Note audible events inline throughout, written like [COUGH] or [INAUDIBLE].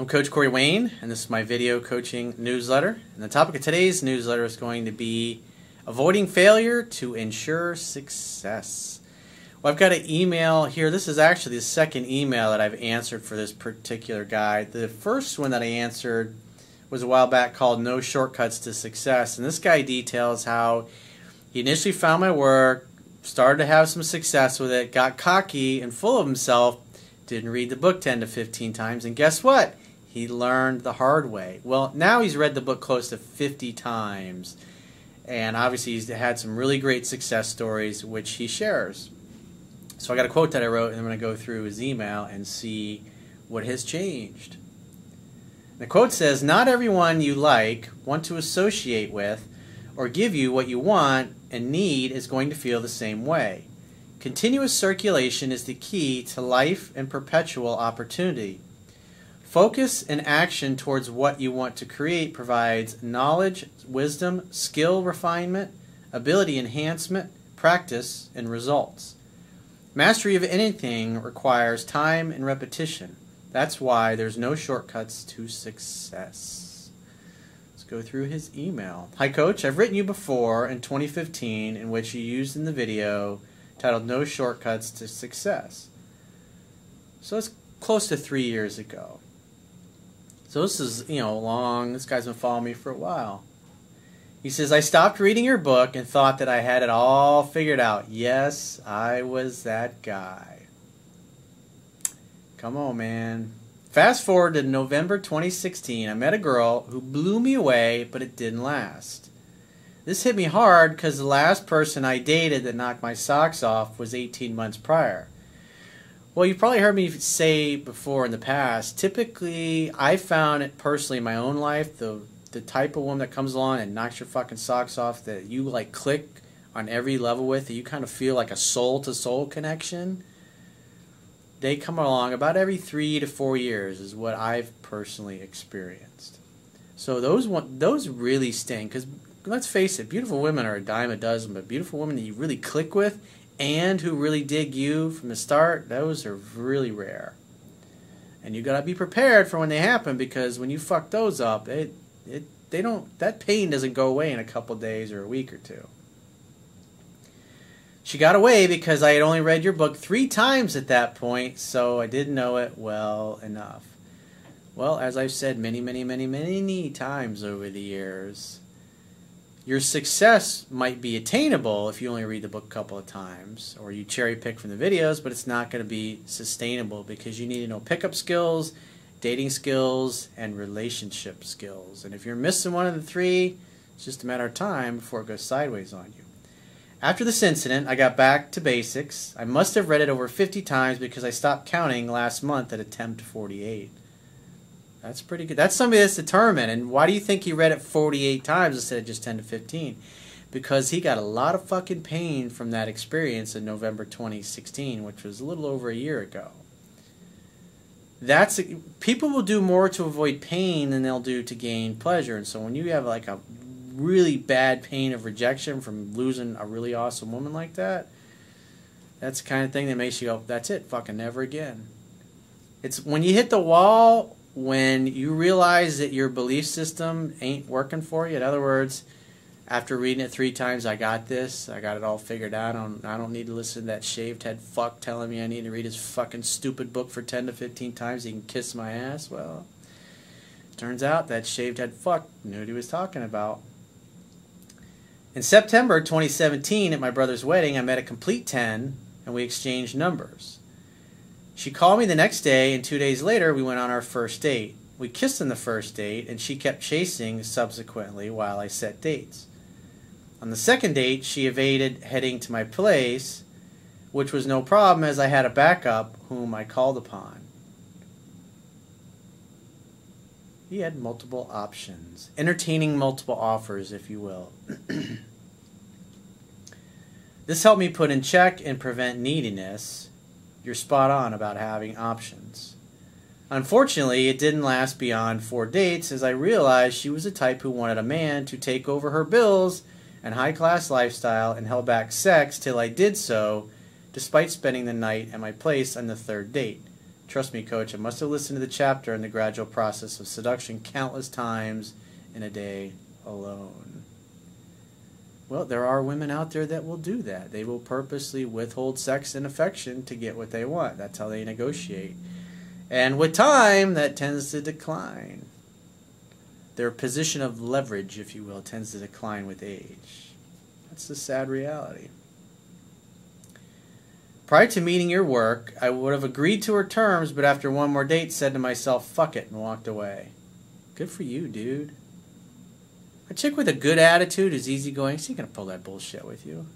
I'm Coach Corey Wayne, and this is my video coaching newsletter. And the topic of today's newsletter is going to be avoiding failure to ensure success. Well, I've got an email here. This is actually the second email that I've answered for this particular guy. The first one that I answered was a while back called No Shortcuts to Success. And this guy details how he initially found my work, started to have some success with it, got cocky and full of himself, didn't read the book 10 to 15 times, and guess what? He learned the hard way. Well, now he's read the book close to 50 times, and obviously he's had some really great success stories, which he shares. So I got a quote that I wrote, and I'm going to go through his email and see what has changed. The quote says, Not everyone you like, want to associate with, or give you what you want and need is going to feel the same way. Continuous circulation is the key to life and perpetual opportunity. Focus and action towards what you want to create provides knowledge, wisdom, skill refinement, ability enhancement, practice, and results. Mastery of anything requires time and repetition. That's why there's no shortcuts to success. Let's go through his email. Hi, Coach. I've written you before in 2015, in which you used in the video titled No Shortcuts to Success. So it's close to three years ago. So this is, you know, long. This guy's been following me for a while. He says, I stopped reading your book and thought that I had it all figured out. Yes, I was that guy. Come on, man. Fast forward to November 2016. I met a girl who blew me away, but it didn't last. This hit me hard because the last person I dated that knocked my socks off was 18 months prior. Well, you've probably heard me say before in the past. Typically, I found it personally in my own life the the type of woman that comes along and knocks your fucking socks off that you like click on every level with that you kind of feel like a soul to soul connection. They come along about every three to four years is what I've personally experienced. So those one those really sting because let's face it, beautiful women are a dime a dozen, but beautiful women that you really click with and who really dig you from the start, those are really rare. And you gotta be prepared for when they happen because when you fuck those up, it it they don't that pain doesn't go away in a couple days or a week or two. She got away because I had only read your book three times at that point, so I didn't know it well enough. Well, as I've said many, many, many, many times over the years, your success might be attainable if you only read the book a couple of times or you cherry pick from the videos, but it's not going to be sustainable because you need to know pickup skills, dating skills, and relationship skills. And if you're missing one of the three, it's just a matter of time before it goes sideways on you. After this incident, I got back to basics. I must have read it over 50 times because I stopped counting last month at attempt 48. That's pretty good. That's somebody that's determined. And why do you think he read it 48 times instead of just 10 to 15? Because he got a lot of fucking pain from that experience in November 2016, which was a little over a year ago. That's people will do more to avoid pain than they'll do to gain pleasure. And so when you have like a really bad pain of rejection from losing a really awesome woman like that, that's the kind of thing that makes you go, "That's it, fucking never again." It's when you hit the wall when you realize that your belief system ain't working for you. In other words, after reading it three times, I got this. I got it all figured out. I don't, I don't need to listen to that shaved head fuck telling me I need to read his fucking stupid book for 10 to 15 times. He can kiss my ass. Well, turns out that shaved head fuck knew what he was talking about. In September 2017, at my brother's wedding, I met a complete 10 and we exchanged numbers. She called me the next day, and two days later, we went on our first date. We kissed on the first date, and she kept chasing subsequently while I set dates. On the second date, she evaded heading to my place, which was no problem as I had a backup whom I called upon. He had multiple options, entertaining multiple offers, if you will. [CLEARS THROAT] this helped me put in check and prevent neediness you're spot on about having options. Unfortunately, it didn't last beyond four dates as I realized she was the type who wanted a man to take over her bills and high class lifestyle and held back sex till I did so, despite spending the night at my place on the third date. Trust me, coach, I must have listened to the chapter in the gradual process of seduction countless times in a day alone. Well, there are women out there that will do that. They will purposely withhold sex and affection to get what they want. That's how they negotiate. And with time, that tends to decline. Their position of leverage, if you will, tends to decline with age. That's the sad reality. Prior to meeting your work, I would have agreed to her terms, but after one more date, said to myself, fuck it, and walked away. Good for you, dude. A chick with a good attitude is easygoing. She's gonna pull that bullshit with you.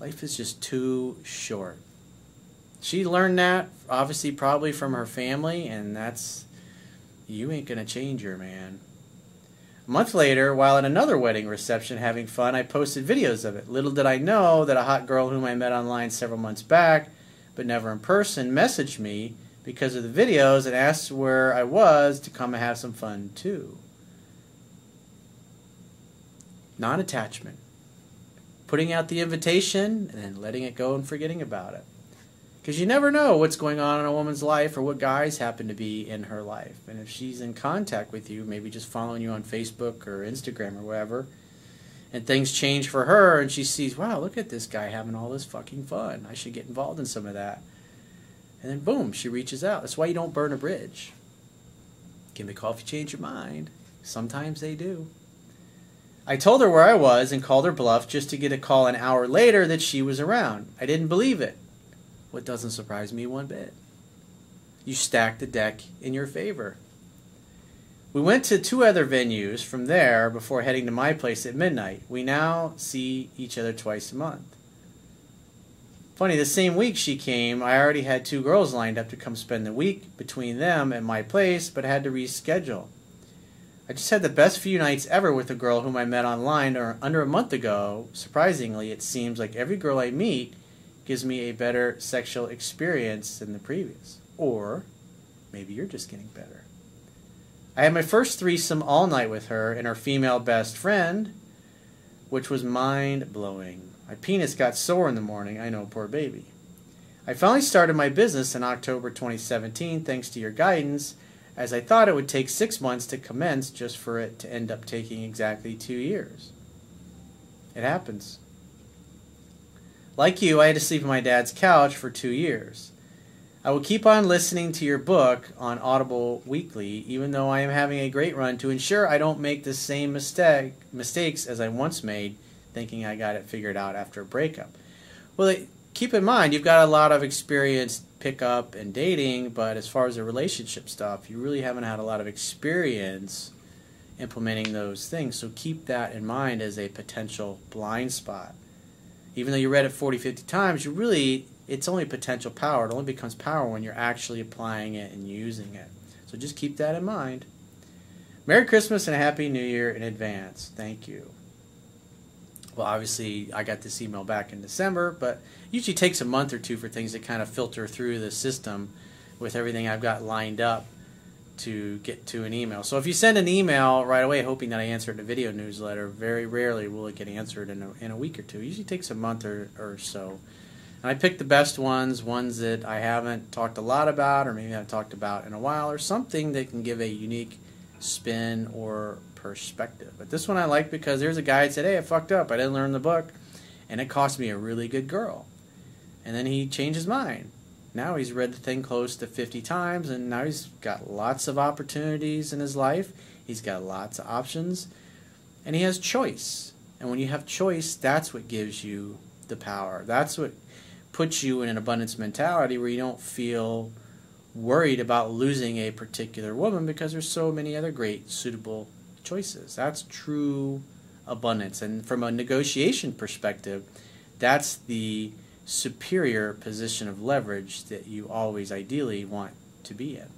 Life is just too short. She learned that, obviously, probably from her family, and that's. You ain't gonna change her, man. A month later, while at another wedding reception having fun, I posted videos of it. Little did I know that a hot girl whom I met online several months back, but never in person, messaged me because of the videos and asked where I was to come and have some fun too. Non attachment. Putting out the invitation and then letting it go and forgetting about it. Because you never know what's going on in a woman's life or what guys happen to be in her life. And if she's in contact with you, maybe just following you on Facebook or Instagram or whatever, and things change for her and she sees, wow, look at this guy having all this fucking fun. I should get involved in some of that. And then boom, she reaches out. That's why you don't burn a bridge. Give me a call if you change your mind. Sometimes they do. I told her where I was and called her bluff just to get a call an hour later that she was around. I didn't believe it what doesn't surprise me one bit. You stack the deck in your favor. We went to two other venues from there before heading to my place at midnight. We now see each other twice a month. Funny, the same week she came, I already had two girls lined up to come spend the week between them at my place, but had to reschedule. I just had the best few nights ever with a girl whom I met online or under a month ago. Surprisingly, it seems like every girl I meet gives me a better sexual experience than the previous. Or maybe you're just getting better. I had my first threesome all night with her and her female best friend, which was mind blowing. My penis got sore in the morning. I know, poor baby. I finally started my business in October 2017 thanks to your guidance, as I thought it would take six months to commence just for it to end up taking exactly two years. It happens. Like you, I had to sleep on my dad's couch for two years. I will keep on listening to your book on Audible weekly, even though I am having a great run to ensure I don't make the same mistake mistakes as I once made, thinking I got it figured out after a breakup. Well, keep in mind you've got a lot of experience pickup and dating, but as far as the relationship stuff, you really haven't had a lot of experience implementing those things. So keep that in mind as a potential blind spot even though you read it 40, 50 times, you really, it's only potential power. It only becomes power when you're actually applying it and using it. So just keep that in mind. Merry Christmas and a Happy New Year in advance. Thank you. Well, obviously, I got this email back in December, but usually takes a month or two for things to kind of filter through the system with everything I've got lined up to get to an email. So if you send an email right away hoping that I answer it in a video newsletter, very rarely will it get answered in a, in a week or two. It usually takes a month or, or so. And I pick the best ones, ones that I haven't talked a lot about or maybe I haven't talked about in a while or something that can give a unique spin or perspective. But this one I like because there's a guy that said, hey, I fucked up. I didn't learn the book. And it cost me a really good girl. And then he changed his mind now he's read the thing close to 50 times and now he's got lots of opportunities in his life. He's got lots of options and he has choice. And when you have choice, that's what gives you the power. That's what puts you in an abundance mentality where you don't feel worried about losing a particular woman because there's so many other great suitable choices. That's true abundance. And from a negotiation perspective, that's the superior position of leverage that you always ideally want to be in.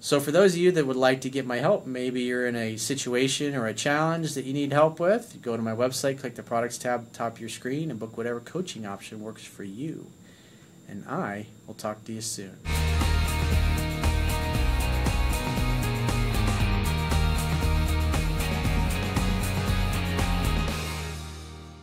So, for those of you that would like to get my help, maybe you're in a situation or a challenge that you need help with, go to my website, click the products tab top of your screen, and book whatever coaching option works for you. And I will talk to you soon.